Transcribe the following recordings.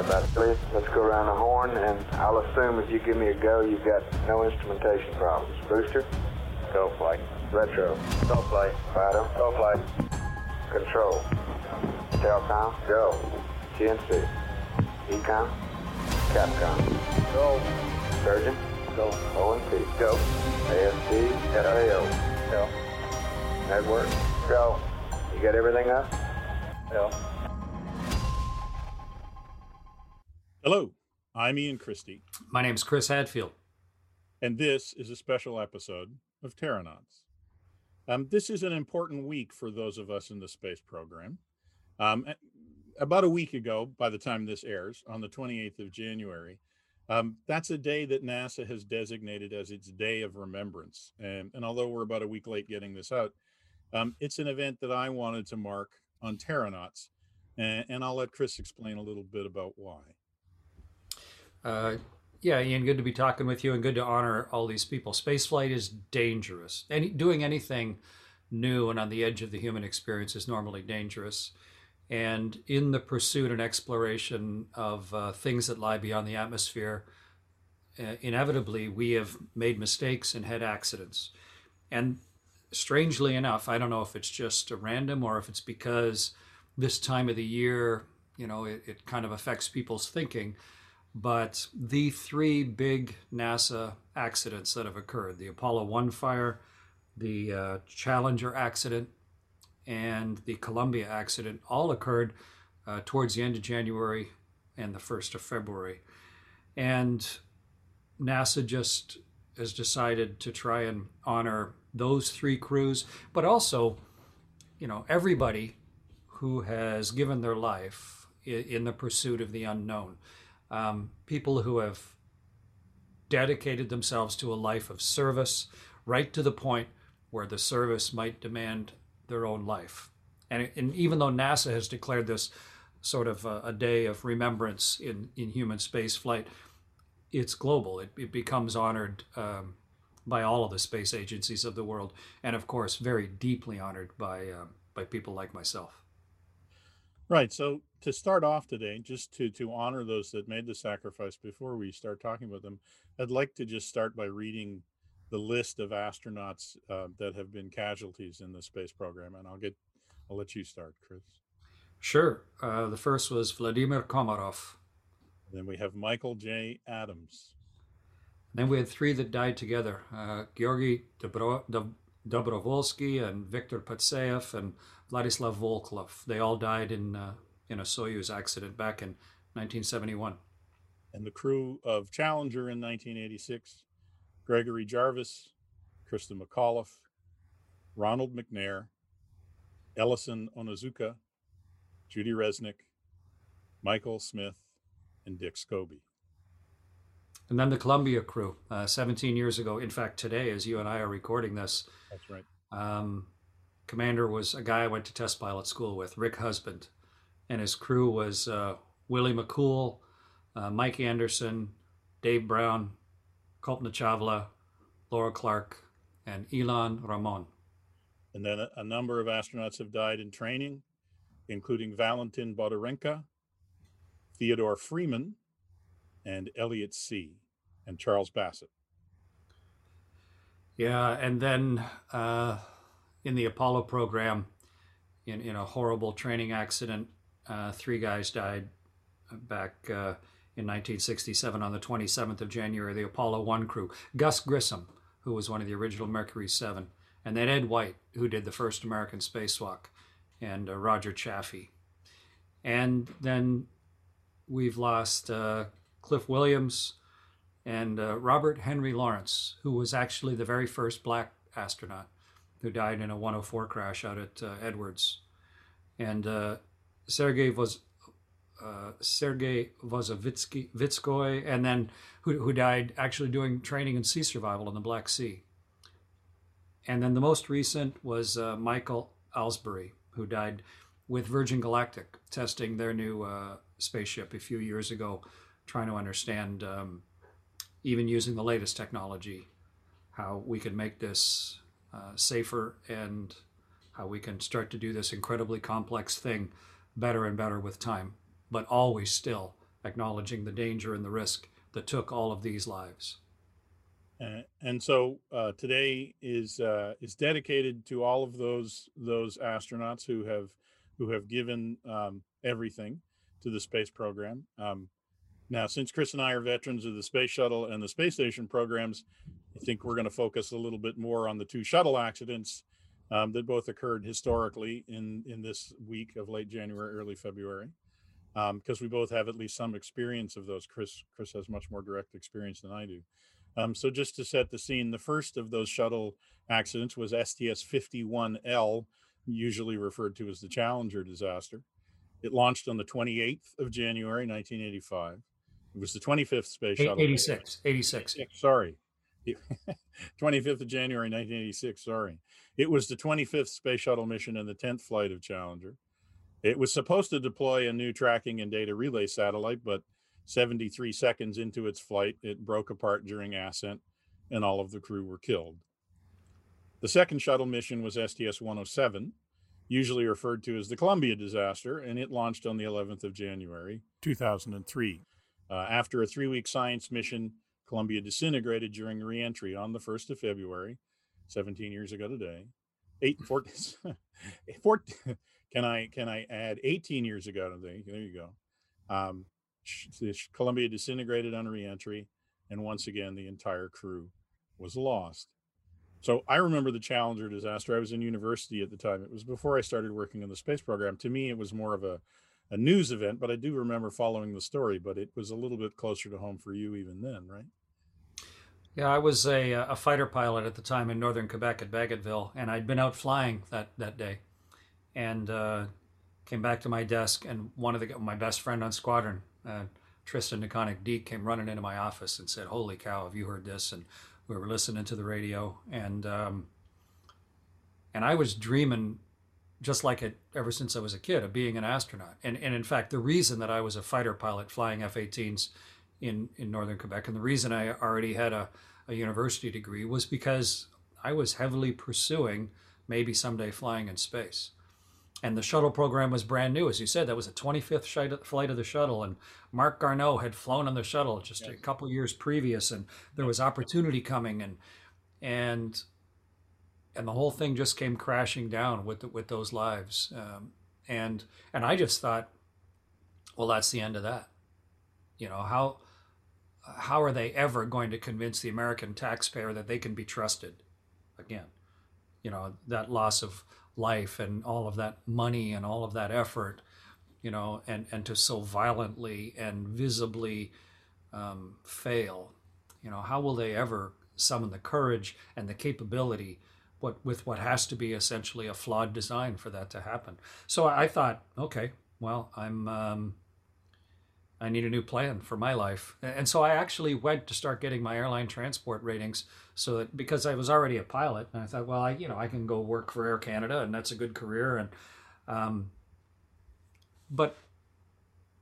About three. Let's go around the horn, and I'll assume if you give me a go, you've got no instrumentation problems. Booster, go flight. Retro, go flight. Fido, go flight. Control, Telcom, go. GNC, Ecom, Capcom, go. Surgeon, go. ONP, go. ASD, FAO, go. Network, go. You got everything up? Go. Hello, I'm Ian Christie, My name's Chris Hadfield. and this is a special episode of Terranauts. Um, this is an important week for those of us in the space program. Um, about a week ago, by the time this airs, on the 28th of January, um, that's a day that NASA has designated as its Day of Remembrance. And, and although we're about a week late getting this out, um, it's an event that I wanted to mark on Terranauts. And, and I'll let Chris explain a little bit about why. Uh, yeah, Ian, good to be talking with you and good to honor all these people. Spaceflight is dangerous. Any, doing anything new and on the edge of the human experience is normally dangerous. And in the pursuit and exploration of uh, things that lie beyond the atmosphere, uh, inevitably we have made mistakes and had accidents. And strangely enough, I don't know if it's just a random or if it's because this time of the year, you know, it, it kind of affects people's thinking. But the three big NASA accidents that have occurred the Apollo 1 fire, the uh, Challenger accident, and the Columbia accident all occurred uh, towards the end of January and the 1st of February. And NASA just has decided to try and honor those three crews, but also, you know, everybody who has given their life in the pursuit of the unknown. Um, people who have dedicated themselves to a life of service, right to the point where the service might demand their own life. And, and even though NASA has declared this sort of a, a day of remembrance in, in human space flight, it's global. It, it becomes honored um, by all of the space agencies of the world, and of course, very deeply honored by uh, by people like myself. Right. So to start off today, just to to honor those that made the sacrifice before we start talking about them, I'd like to just start by reading the list of astronauts uh, that have been casualties in the space program, and I'll get I'll let you start, Chris. Sure. Uh, the first was Vladimir Komarov. Then we have Michael J. Adams, Then we had three that died together: uh, Georgy Dobro- Dob- Dobrovolsky and Viktor Patsayev and Vladislav Volkov. They all died in uh, in a Soyuz accident back in 1971. and the crew of Challenger in 1986, Gregory Jarvis, Christa McAuliffe, Ronald McNair, Ellison Onizuka, Judy Resnik, Michael Smith, and Dick Scobie. And then the Columbia crew, uh, 17 years ago. In fact, today, as you and I are recording this, That's right. um, commander was a guy I went to test pilot school with, Rick Husband, and his crew was uh, Willie McCool, uh, Mike Anderson, Dave Brown, Kalpana Chawla, Laurel Clark, and Ilan Ramon. And then a, a number of astronauts have died in training, including Valentin Bondarenko, Theodore Freeman, and Elliot See and Charles Bassett. Yeah, and then uh, in the Apollo program, in, in a horrible training accident, uh, three guys died back uh, in 1967 on the 27th of January, the Apollo 1 crew. Gus Grissom, who was one of the original Mercury 7, and then Ed White, who did the first American spacewalk, and uh, Roger Chaffee. And then we've lost uh, Cliff Williams, and uh, Robert Henry Lawrence, who was actually the very first black astronaut who died in a 104 crash out at uh, Edwards, and uh, Sergei was uh, Sergei and then who, who died actually doing training in sea survival in the Black Sea. And then the most recent was uh, Michael Alsbury, who died with Virgin Galactic testing their new uh, spaceship a few years ago, trying to understand, um, even using the latest technology, how we can make this uh, safer and how we can start to do this incredibly complex thing better and better with time, but always still acknowledging the danger and the risk that took all of these lives. Uh, and so uh, today is uh, is dedicated to all of those those astronauts who have who have given um, everything to the space program. Um, now, since Chris and I are veterans of the space shuttle and the space station programs, I think we're going to focus a little bit more on the two shuttle accidents um, that both occurred historically in in this week of late January, early February, because um, we both have at least some experience of those. Chris Chris has much more direct experience than I do. Um, so just to set the scene, the first of those shuttle accidents was STS-51L, usually referred to as the Challenger disaster. It launched on the 28th of January, 1985. It was the 25th space shuttle. 86, 86. Sorry. 25th of January, 1986. Sorry. It was the 25th space shuttle mission and the 10th flight of Challenger. It was supposed to deploy a new tracking and data relay satellite, but 73 seconds into its flight, it broke apart during ascent and all of the crew were killed. The second shuttle mission was STS 107, usually referred to as the Columbia disaster, and it launched on the 11th of January, 2003. Uh, after a three week science mission, Columbia disintegrated during reentry on the 1st of February, 17 years ago today. Eight, 14, 14, can I can I add 18 years ago today? There you go. Um, Columbia disintegrated on reentry, and once again the entire crew was lost. So I remember the Challenger disaster. I was in university at the time. It was before I started working on the space program. To me, it was more of a a news event, but I do remember following the story. But it was a little bit closer to home for you even then, right? Yeah, I was a, a fighter pilot at the time in northern Quebec at Bagotville, and I'd been out flying that, that day, and uh, came back to my desk, and one of the my best friend on squadron, uh, Tristan Nikonic Deek, came running into my office and said, "Holy cow, have you heard this?" And we were listening to the radio, and um, and I was dreaming just like it ever since I was a kid of being an astronaut. And and in fact, the reason that I was a fighter pilot flying F-18s in, in northern Quebec. And the reason I already had a, a university degree was because I was heavily pursuing maybe someday flying in space. And the shuttle program was brand new. As you said, that was the 25th flight of the shuttle. And Marc Garneau had flown on the shuttle just yes. a couple years previous. And there was opportunity coming. And, and, and the whole thing just came crashing down with, the, with those lives. Um, and, and I just thought, well, that's the end of that. You know, how, how are they ever going to convince the American taxpayer that they can be trusted again? You know, that loss of life and all of that money and all of that effort, you know, and, and to so violently and visibly um, fail. You know, how will they ever summon the courage and the capability what, with what has to be essentially a flawed design for that to happen? So I thought, okay, well, I'm. Um, I need a new plan for my life. And so I actually went to start getting my airline transport ratings so that because I was already a pilot and I thought, well, I, you know, I can go work for Air Canada and that's a good career. And, um, but,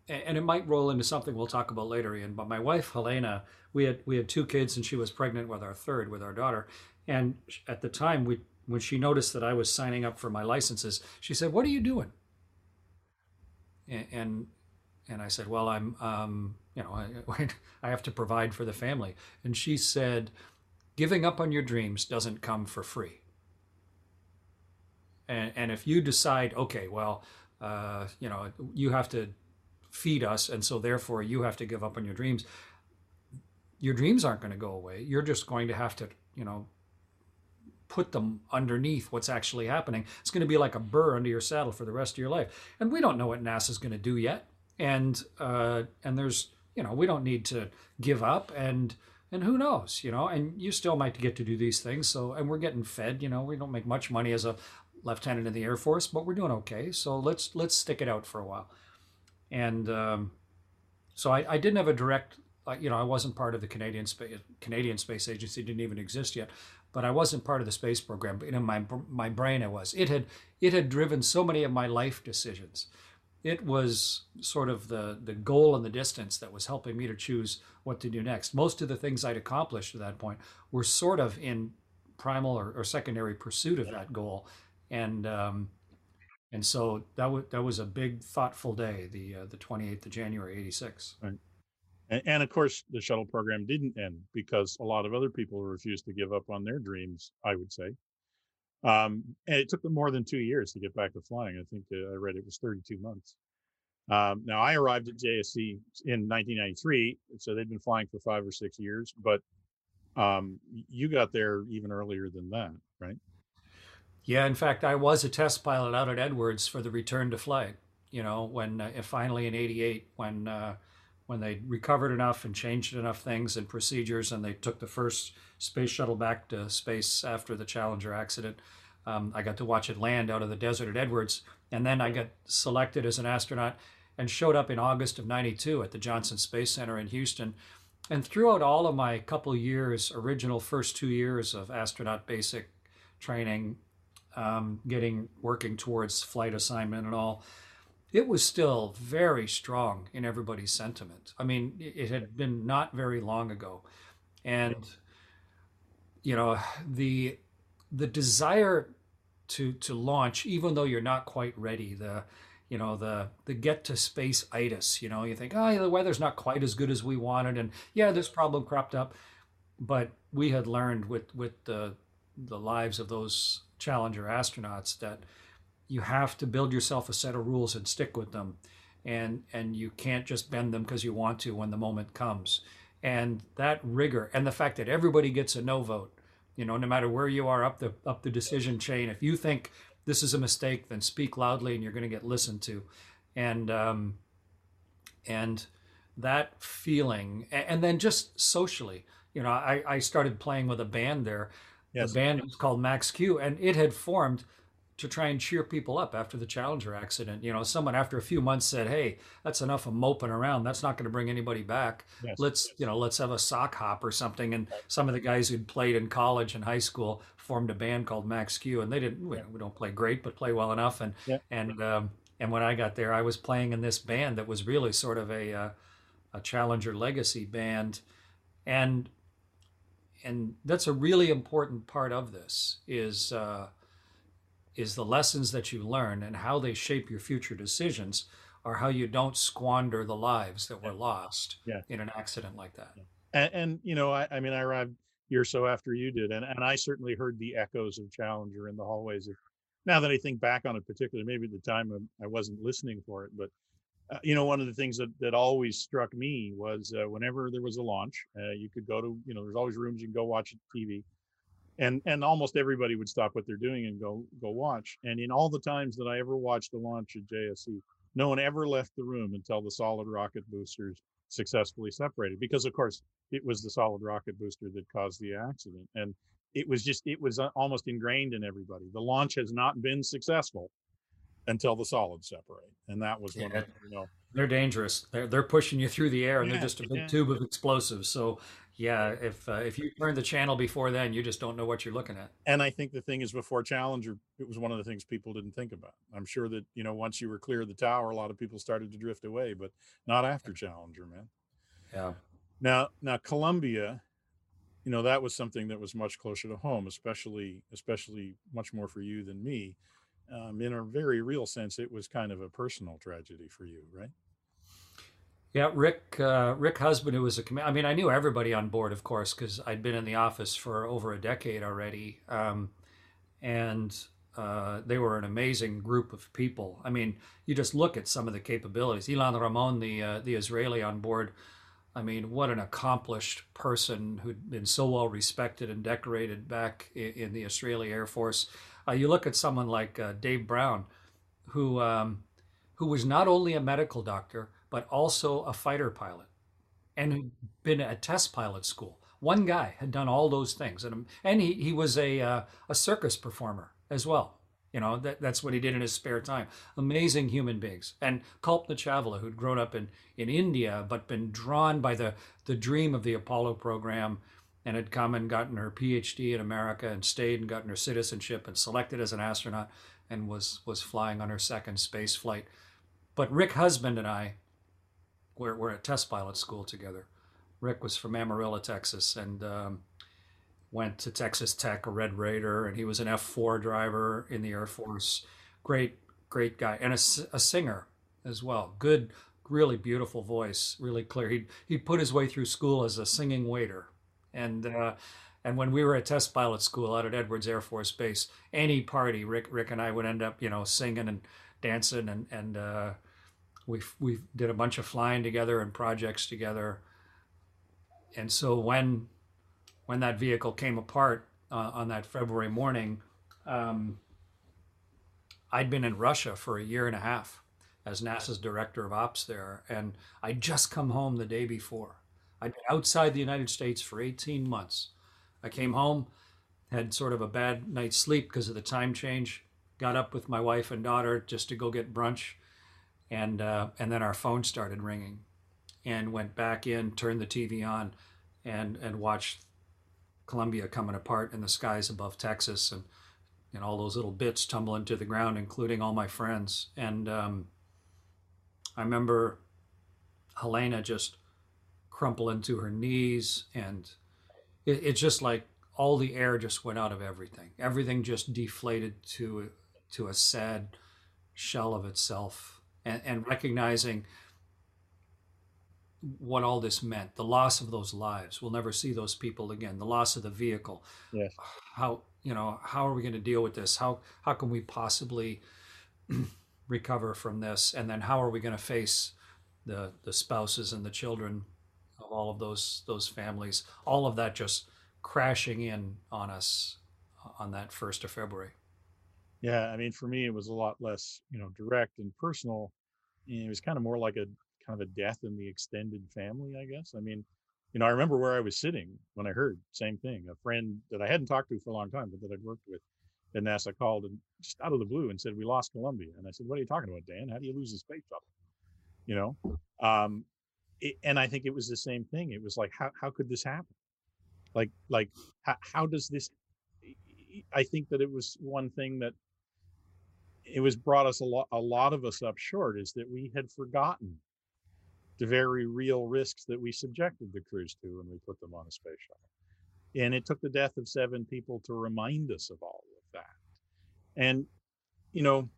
and it might roll into something we'll talk about later, Ian, but my wife, Helena, we had, we had two kids and she was pregnant with our third, with our daughter. And at the time we, when she noticed that I was signing up for my licenses, she said, what are you doing? and and I said, well, I'm, um, you know, I, I have to provide for the family. And she said, giving up on your dreams doesn't come for free. And, and if you decide, okay, well, uh, you know, you have to feed us, and so therefore you have to give up on your dreams, your dreams aren't going to go away. You're just going to have to, you know, put them underneath what's actually happening. It's going to be like a burr under your saddle for the rest of your life. And we don't know what NASA's going to do yet and uh, and there's you know we don't need to give up and and who knows you know and you still might get to do these things. So and we're getting fed you know we don't make much money as a lieutenant in the air force but we're doing okay. So let's let's stick it out for a while. And um, so I, I didn't have a direct you know I wasn't part of the Canadian space Canadian Space Agency didn't even exist yet but I wasn't part of the space program but in my my brain it was. It had it had driven so many of my life decisions it was sort of the the goal and the distance that was helping me to choose what to do next. Most of the things I'd accomplished to that point were sort of in primal or, or secondary pursuit of that goal, and um, And so that was that was a big, thoughtful day, the uh, the 28th of January, '86. Right. And, and of course, the shuttle program didn't end because a lot of other people refused to give up on their dreams. I would say, um, and it took them more than two years to get back to flying. I think uh, I read it was 32 months. Um, now I arrived at JSC in 1993, so they'd been flying for five or six years. But um, you got there even earlier than that, right? Yeah, in fact, I was a test pilot out at Edwards for the return to flight. You know, when uh, finally in '88, when uh, when they recovered enough and changed enough things and procedures, and they took the first space shuttle back to space after the Challenger accident. Um, I got to watch it land out of the desert at Edwards, and then I got selected as an astronaut and showed up in August of '92 at the Johnson Space Center in Houston. And throughout all of my couple years, original first two years of astronaut basic training, um, getting working towards flight assignment and all, it was still very strong in everybody's sentiment. I mean, it had been not very long ago, and you know the the desire to to launch, even though you're not quite ready, the you know the the get to space itis. You know, you think, oh, the weather's not quite as good as we wanted, and yeah, this problem cropped up, but we had learned with with the the lives of those Challenger astronauts that you have to build yourself a set of rules and stick with them. And and you can't just bend them because you want to when the moment comes. And that rigor and the fact that everybody gets a no vote you know no matter where you are up the up the decision chain if you think this is a mistake then speak loudly and you're going to get listened to. And um and that feeling and then just socially you know i i started playing with a band there. Yes. the band was called max q and it had formed to try and cheer people up after the Challenger accident. You know, someone after a few months said, "Hey, that's enough of moping around. That's not going to bring anybody back. Yes. Let's, you know, let's have a sock hop or something." And some of the guys who'd played in college and high school formed a band called Max Q, and they didn't. We, we don't play great, but play well enough. And yeah. and um, and when I got there, I was playing in this band that was really sort of a uh, a Challenger legacy band, and and that's a really important part of this is. Uh, is the lessons that you learn and how they shape your future decisions are how you don't squander the lives that were lost yeah. in an accident like that. And, and, you know, I, I, mean, I arrived a year or so after you did, and, and I certainly heard the echoes of Challenger in the hallways. Of, now that I think back on it, particularly, maybe at the time I wasn't listening for it, but uh, you know, one of the things that, that always struck me was uh, whenever there was a launch, uh, you could go to, you know, there's always rooms you can go watch TV and and almost everybody would stop what they're doing and go go watch. And in all the times that I ever watched the launch at JSC, no one ever left the room until the solid rocket boosters successfully separated. Because of course it was the solid rocket booster that caused the accident, and it was just it was uh, almost ingrained in everybody. The launch has not been successful until the solids separate, and that was one yeah. of you know they're dangerous. They're they're pushing you through the air, and yeah, they're just a big yeah. tube of explosives. So yeah, if uh, if you turn the channel before then, you just don't know what you're looking at. And I think the thing is, before Challenger, it was one of the things people didn't think about. I'm sure that you know once you were clear of the tower, a lot of people started to drift away, but not after Challenger, man. Yeah. Now, now Columbia, you know that was something that was much closer to home, especially especially much more for you than me. Um, in a very real sense, it was kind of a personal tragedy for you, right? Yeah, Rick uh, Rick Husband, who was a command. I mean, I knew everybody on board, of course, because I'd been in the office for over a decade already, um, and uh, they were an amazing group of people. I mean, you just look at some of the capabilities. Ilan Ramon, the uh, the Israeli on board, I mean, what an accomplished person who'd been so well respected and decorated back in, in the Israeli Air Force. Uh, you look at someone like uh, Dave Brown, who um, who was not only a medical doctor but also a fighter pilot and been a test pilot school. One guy had done all those things, and and he, he was a uh, a circus performer as well. You know that that's what he did in his spare time. Amazing human beings. And Kalpana Chawla, who'd grown up in in India but been drawn by the the dream of the Apollo program, and had come and gotten her PhD in America and stayed and gotten her citizenship and selected as an astronaut and was was flying on her second space flight. But Rick Husband and I we're, we're at test pilot school together. Rick was from Amarillo, Texas, and um, went to Texas Tech, a Red Raider, and he was an F4 driver in the Air Force. Great, great guy, and a, a singer as well. Good, really beautiful voice, really clear. He'd he'd put his way through school as a singing waiter, and uh, and when we were at test pilot school out at Edwards Air Force Base, any party, Rick Rick and I would end up, you know, singing and dancing, and and uh, we we did a bunch of flying together and projects together. And so when when that vehicle came apart uh, on that February morning, um, I'd been in Russia for a year and a half as NASA's director of ops there, and I'd just come home the day before. I'd been outside the United States for 18 months. I came home, had sort of a bad night's sleep because of the time change. Got up with my wife and daughter just to go get brunch, and uh, and then our phone started ringing, and went back in, turned the TV on, and and watched Columbia coming apart in the skies above Texas, and and all those little bits tumbling to the ground, including all my friends. And um, I remember Helena just crumpling to her knees, and it, it's just like all the air just went out of everything. Everything just deflated to to a sad shell of itself, and, and recognizing what all this meant. The loss of those lives. We'll never see those people again. The loss of the vehicle. Yes. How you know how are we going to deal with this? How how can we possibly recover from this? And then how are we going to face the the spouses and the children of all of those those families? All of that just crashing in on us on that first of february yeah i mean for me it was a lot less you know direct and personal And it was kind of more like a kind of a death in the extended family i guess i mean you know, I remember where I was sitting when I heard same thing. A friend that I hadn't talked to for a long time, but that I'd worked with at NASA called and just out of the blue and said, "We lost Columbia." And I said, "What are you talking about, Dan? How do you lose the space shuttle?" You know, um, it, and I think it was the same thing. It was like, how how could this happen? Like like how, how does this? I think that it was one thing that it was brought us a lot a lot of us up short is that we had forgotten the very real risks that we subjected the crews to when we put them on a space shuttle. And it took the death of seven people to remind us of all of that. And, you know,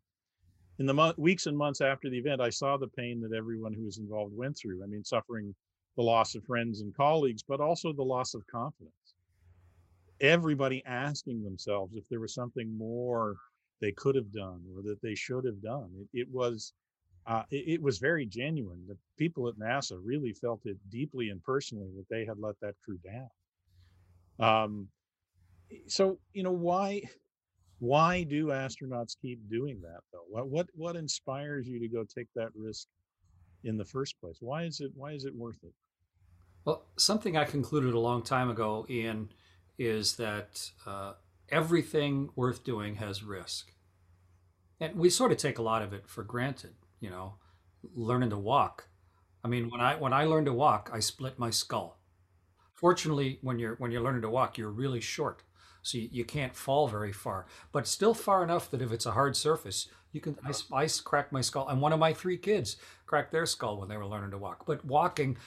in the mo- weeks and months after the event, I saw the pain that everyone who was involved went through. I mean, suffering the loss of friends and colleagues, but also the loss of confidence. Everybody asking themselves if there was something more they could have done or that they should have done. It, it was uh, it, it, was very genuine. The people at NASA really felt it deeply and personally that they had let that crew down. Um, so you know why why do astronauts keep doing that though? What what what inspires you to go take that risk in the first place? Why is it why is it worth it? Well, something I concluded a long time ago, Ian, is that uh, everything worth doing has risk, and we sort of take a lot of it for granted you know, learning to walk. I mean, when I when I learned to walk, I split my skull. Fortunately, when you're when you're learning to walk, you're really short, so you, you can't fall very far, but still far enough that if it's a hard surface, you can. I, I cracked my skull, and one of my three kids cracked their skull when they were learning to walk. But walking,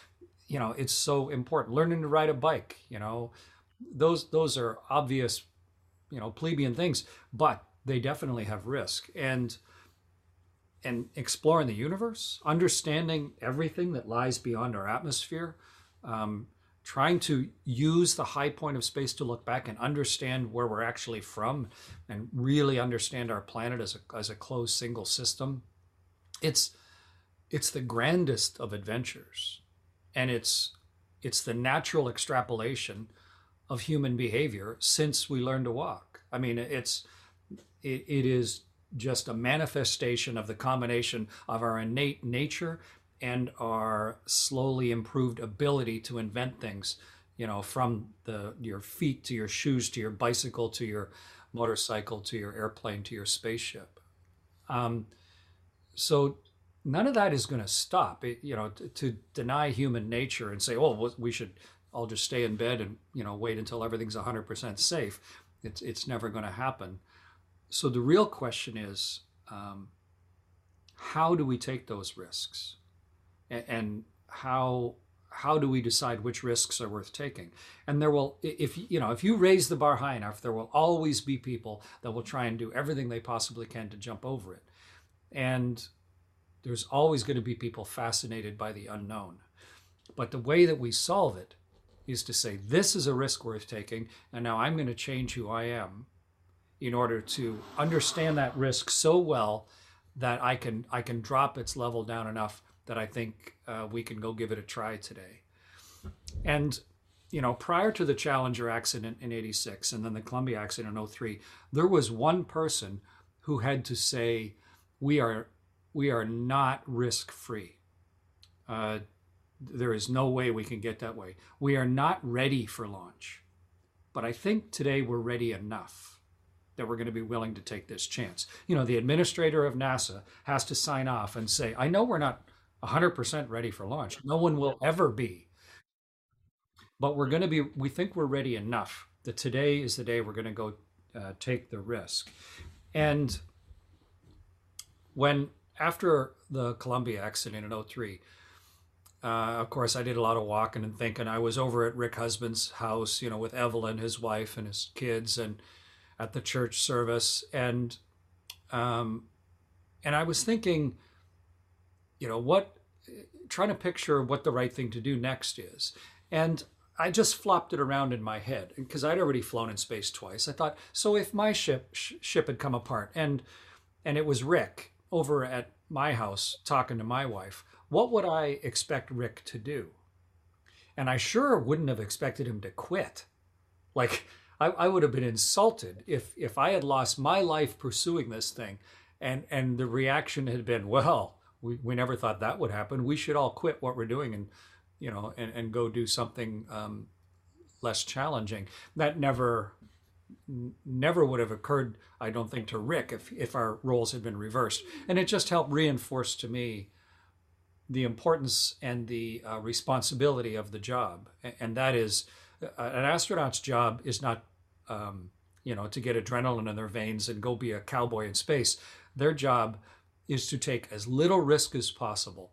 you know, it's so important. Learning to ride a bike, you know, those those are obvious, you know, plebeian things, but they definitely have risk and and exploring the universe, understanding everything that lies beyond our atmosphere, um, trying to use the high point of space to look back and understand where we're actually from and really understand our planet as a, as a closed single system. It's, it's the grandest of adventures. And it's, it's the natural extrapolation of human behavior since we learned to walk. I mean, it's, it, it is just a manifestation of the combination of our innate nature and our slowly improved ability to invent things you know from the your feet to your shoes to your bicycle to your motorcycle to your airplane to your spaceship um, so none of that is going to stop it, you know to, to, deny human nature and say oh we should all just stay in bed and you know wait until everything's 100% safe. It's it's never going to happen. So the real question is um, how do we take those risks? And, and how how do we decide which risks are worth taking? And there will if you know if you raise the bar high enough there will always be people that will try and do everything they possibly can to jump over it. And there's always going to be people fascinated by the unknown. But the way that we solve it is to say, this is a risk worth taking, and now I'm going to change who I am in order to understand that risk so well that I can I can drop its level down enough that I think uh, we can go give it a try today. And you know, prior to the Challenger accident in '86 and then the Columbia accident in 03, there was one person who had to say, "We are we are not risk free. Uh, there is no way we can get that way. We are not ready for launch. But I think today we're ready enough that we're going to be willing to take this chance. You know, the administrator of NASA has to sign off and say, I know we're not 100% ready for launch. No one will ever be. But we're going to be, we think we're ready enough that today is the day we're going to go uh, take the risk. And when, after the Columbia accident in 03, uh, of course, I did a lot of walking and thinking. I was over at Rick Husband's house, you know, with Evelyn, his wife, and his kids, and at the church service, and um, and I was thinking, you know, what, trying to picture what the right thing to do next is, and I just flopped it around in my head because I'd already flown in space twice. I thought, so if my ship sh- ship had come apart, and and it was Rick over at my house talking to my wife what would I expect Rick to do? And I sure wouldn't have expected him to quit. Like, I, I, would have been insulted if if I had lost my life pursuing this thing and and the reaction had been, well, we, we never thought that would happen. We should all quit what we're doing and you know and, and go do something um, less challenging. That never never would have occurred, I don't think, to Rick if if our roles had been reversed. And it just helped reinforce to me the importance and the uh, responsibility of the job, and that is uh, an astronaut's job is not um, you know to get adrenaline in their veins and go be a cowboy in space. Their job is to take as little risk as possible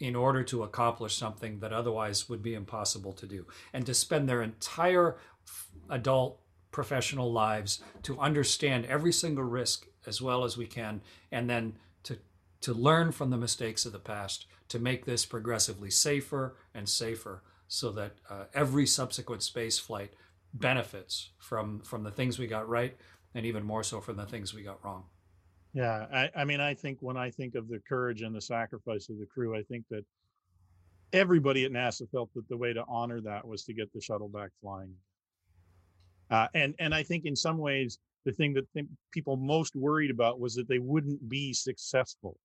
in order to accomplish something that otherwise would be impossible to do, and to spend their entire adult professional lives to understand every single risk as well as we can, and then to learn from the mistakes of the past, to make this progressively safer and safer so that uh, every subsequent space flight benefits from from the things we got right and even more so from the things we got wrong. Yeah, I, I mean, I think when I think of the courage and the sacrifice of the crew, I think that everybody at NASA felt that the way to honor that was to get the shuttle back flying. Uh, and and I think in some ways the thing that th- people most worried about was that they wouldn't be successful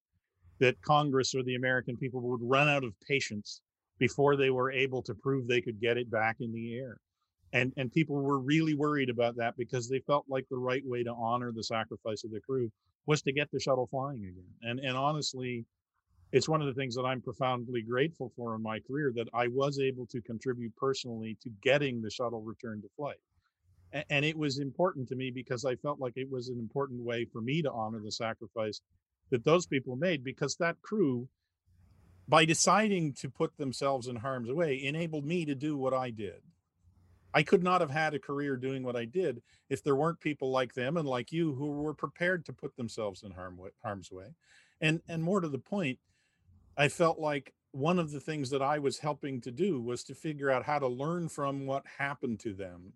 that Congress or the American people would run out of patience before they were able to prove they could get it back in the air. And and people were really worried about that because they felt like the right way to honor the sacrifice of the crew was to get the shuttle flying again. And and honestly, it's one of the things that I'm profoundly grateful for in my career that I was able to contribute personally to getting the shuttle returned to flight. And it was important to me because I felt like it was an important way for me to honor the sacrifice that those people made because that crew by deciding to put themselves in harm's way enabled me to do what I did. I could not have had a career doing what I did if there weren't people like them and like you who were prepared to put themselves in harm, harm's way. And and more to the point, I felt like one of the things that I was helping to do was to figure out how to learn from what happened to them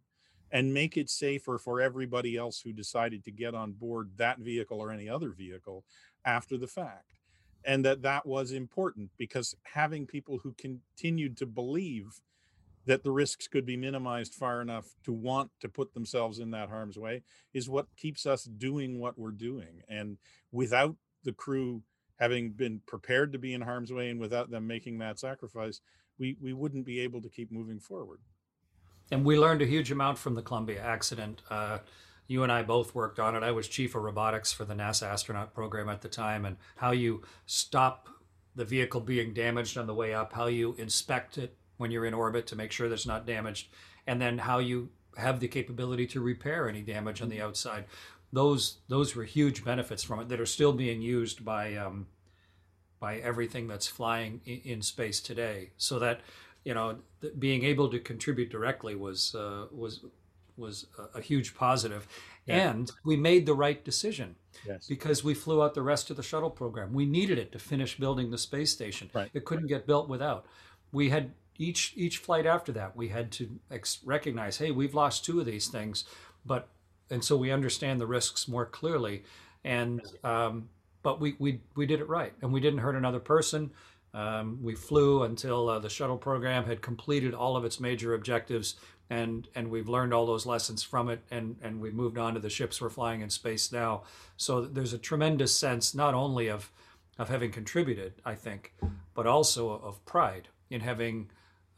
and make it safer for everybody else who decided to get on board that vehicle or any other vehicle after the fact and that that was important because having people who continued to believe that the risks could be minimized far enough to want to put themselves in that harm's way is what keeps us doing what we're doing and without the crew having been prepared to be in harm's way and without them making that sacrifice we we wouldn't be able to keep moving forward and we learned a huge amount from the columbia accident uh, you and I both worked on it. I was chief of robotics for the NASA astronaut program at the time, and how you stop the vehicle being damaged on the way up, how you inspect it when you're in orbit to make sure that it's not damaged, and then how you have the capability to repair any damage on the outside. Those those were huge benefits from it that are still being used by um, by everything that's flying in, in space today. So that you know, being able to contribute directly was uh, was was a, a huge positive. Yeah. And we made the right decision. Yes. Because we flew out the rest of the shuttle program. We needed it to finish building the space station. Right. It couldn't get built without. We had each each flight after that, we had to ex- recognize, hey, we've lost two of these things, but and so we understand the risks more clearly. And um, but we, we we did it right, and we didn't hurt another person. Um, we flew until uh, the shuttle program had completed all of its major objectives, and and we've learned all those lessons from it, and and we've moved on to the ships we're flying in space now. So there's a tremendous sense not only of of having contributed, I think, but also of pride in having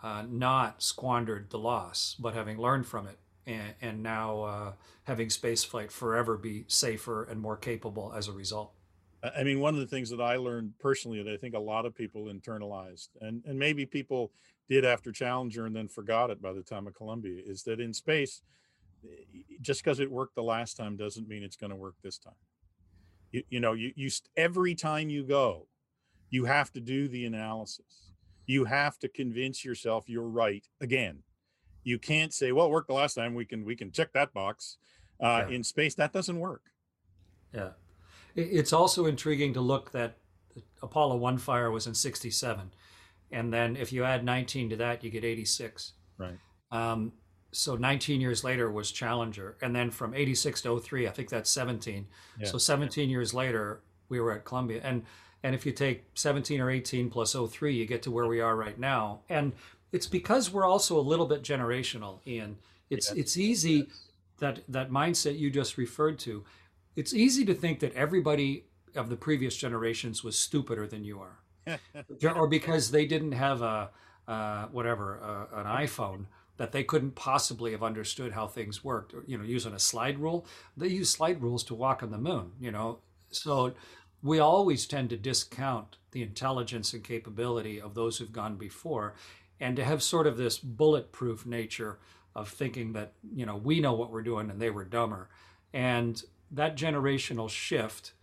uh, not squandered the loss, but having learned from it, and, and now uh, having spaceflight forever be safer and more capable as a result. I mean, one of the things that I learned personally that I think a lot of people internalized, and, and maybe people did after Challenger and then forgot it by the time of Columbia, is that in space, just because it worked the last time doesn't mean it's going to work this time. You, you know, you, you every time you go, you have to do the analysis. You have to convince yourself you're right again. You can't say, "Well, it worked the last time. We can we can check that box." Uh, yeah. In space, that doesn't work. Yeah. It's also intriguing to look that Apollo 1 fire was in 67. And then if you add 19 to that, you get 86. Right. Um, so 19 years later was Challenger. And then from 86 to 03, I think that's 17. Yeah. So 17 years later, we were at Columbia. And and if you take 17 or 18 plus 03, you get to where we are right now. And it's because we're also a little bit generational, Ian. It's yes. it's easy yes. that that mindset you just referred to it's easy to think that everybody of the previous generations was stupider than you are, or because they didn't have a uh, whatever uh, an iPhone that they couldn't possibly have understood how things worked. Or, you know, using a slide rule, they use slide rules to walk on the moon. You know, so we always tend to discount the intelligence and capability of those who've gone before, and to have sort of this bulletproof nature of thinking that you know we know what we're doing and they were dumber and that generational shift,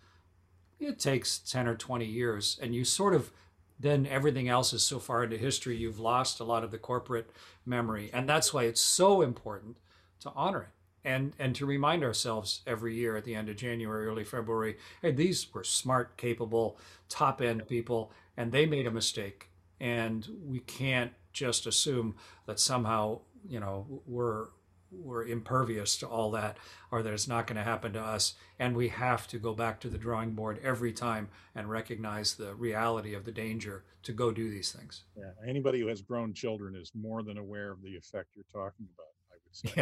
it takes 10 or 20 years. And you sort of, then everything else is so far into history, you've lost a lot of the corporate memory. And that's why it's so important to honor it and and to remind ourselves every year at the end of January, early February, hey, these were smart, capable, top end people, and they made a mistake, and we can't just assume that somehow you know we're we're impervious to all that or that it's not going to happen to us. And we have to go back to the drawing board every time and recognize the reality of the danger to go do these things. Yeah anybody who has grown children is more than aware of the effect you're talking about i would say.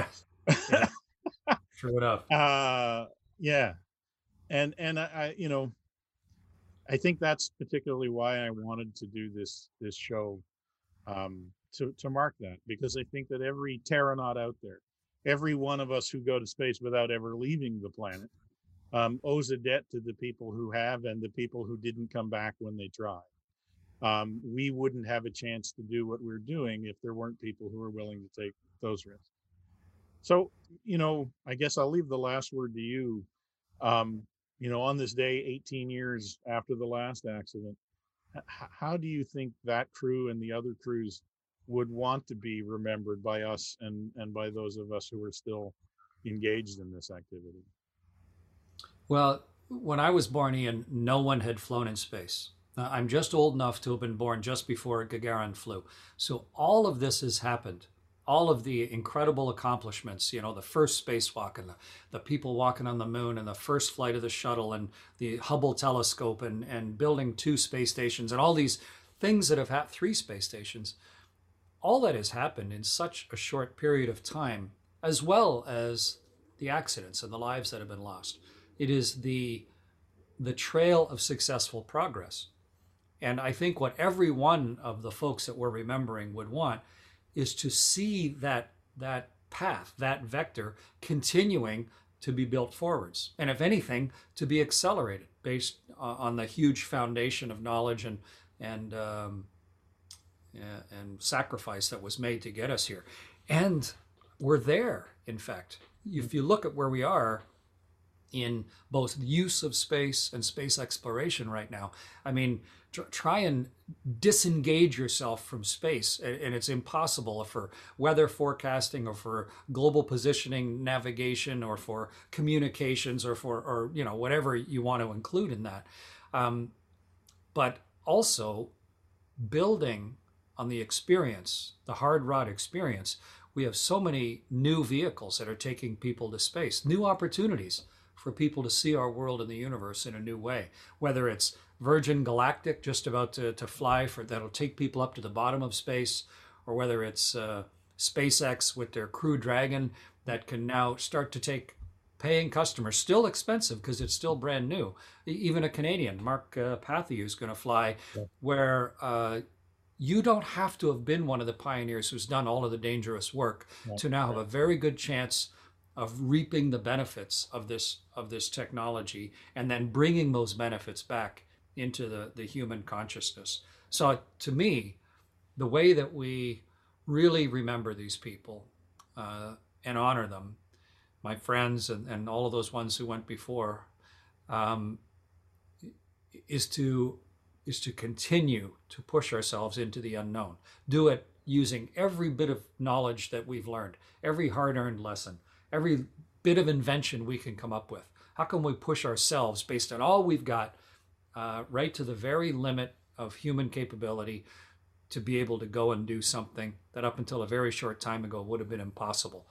Yeah, yeah. true enough. Uh yeah. And and I, I you know i think that's particularly why i wanted to do this this show um to, to mark that because I think that every terranaut out there every one of us who go to space without ever leaving the planet um, owes a debt to the people who have and the people who didn't come back when they tried. Um, we wouldn't have a chance to do what we're doing if there weren't people who are willing to take those risks. So, you know, I guess I'll leave the last word to you. Um, you know, on this day, 18 years after the last accident, how do you think that crew and the other crews would want to be remembered by us and and by those of us who are still engaged in this activity. Well when i was born ian no one had flown in space. Uh, i'm just old enough to have been born just before gagarin flew. So all of this has happened. All of the incredible accomplishments, you know, the first spacewalk and the, the people walking on the moon and the first flight of the shuttle and the Hubble telescope and, and building two space stations and all these things that have had three space stations all that has happened in such a short period of time, as well as the accidents and the lives that have been lost. It is the the trail of successful progress. And I think what every one of the folks that we're remembering would want is to see that that path, that vector continuing to be built forwards. And if anything, to be accelerated based on the huge foundation of knowledge and and um, and sacrifice that was made to get us here. And we're there, in fact. If you look at where we are, in both use of space and space exploration right now. I mean, tr- try and disengage yourself from space, and it's impossible for weather forecasting or for global positioning navigation or for communications or for or you know whatever you want to include in that. Um, but also building on the experience, the hard rod experience. We have so many new vehicles that are taking people to space, new opportunities for people to see our world and the universe in a new way. Whether it's Virgin Galactic just about to, to fly for that'll take people up to the bottom of space, or whether it's uh, SpaceX with their Crew Dragon that can now start to take paying customers. Still expensive because it's still brand new. Even a Canadian, Mark uh, Pathy, is going to fly, yeah. where uh, you don't have to have been one of the pioneers who's done all of the dangerous work yeah. to now have a very good chance of reaping the benefits of this of this technology and then bringing those benefits back into the, the human consciousness. So to me, the way that we really remember these people uh, and honor them, my friends and, and all of those ones who went before, um, is to is to continue to push ourselves into the unknown. Do it using every bit of knowledge that we've learned, every hard-earned lesson, every bit of invention we can come up with. How can we push ourselves based on all we've got uh, right to the very limit of human capability to be able to go and do something that up until a very short time ago would have been impossible?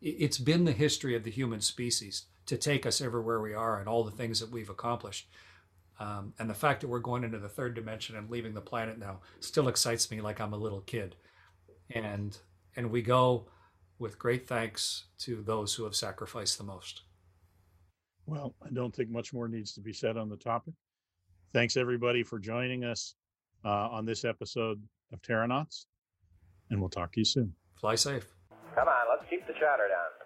It's been the history of the human species to take us everywhere we are and all the things that we've accomplished. Um, and the fact that we're going into the third dimension and leaving the planet now still excites me like I'm a little kid. And and we go with great thanks to those who have sacrificed the most. Well, I don't think much more needs to be said on the topic. Thanks everybody for joining us uh, on this episode of Terranauts, and we'll talk to you soon. Fly safe. Come on, let's keep the chatter down.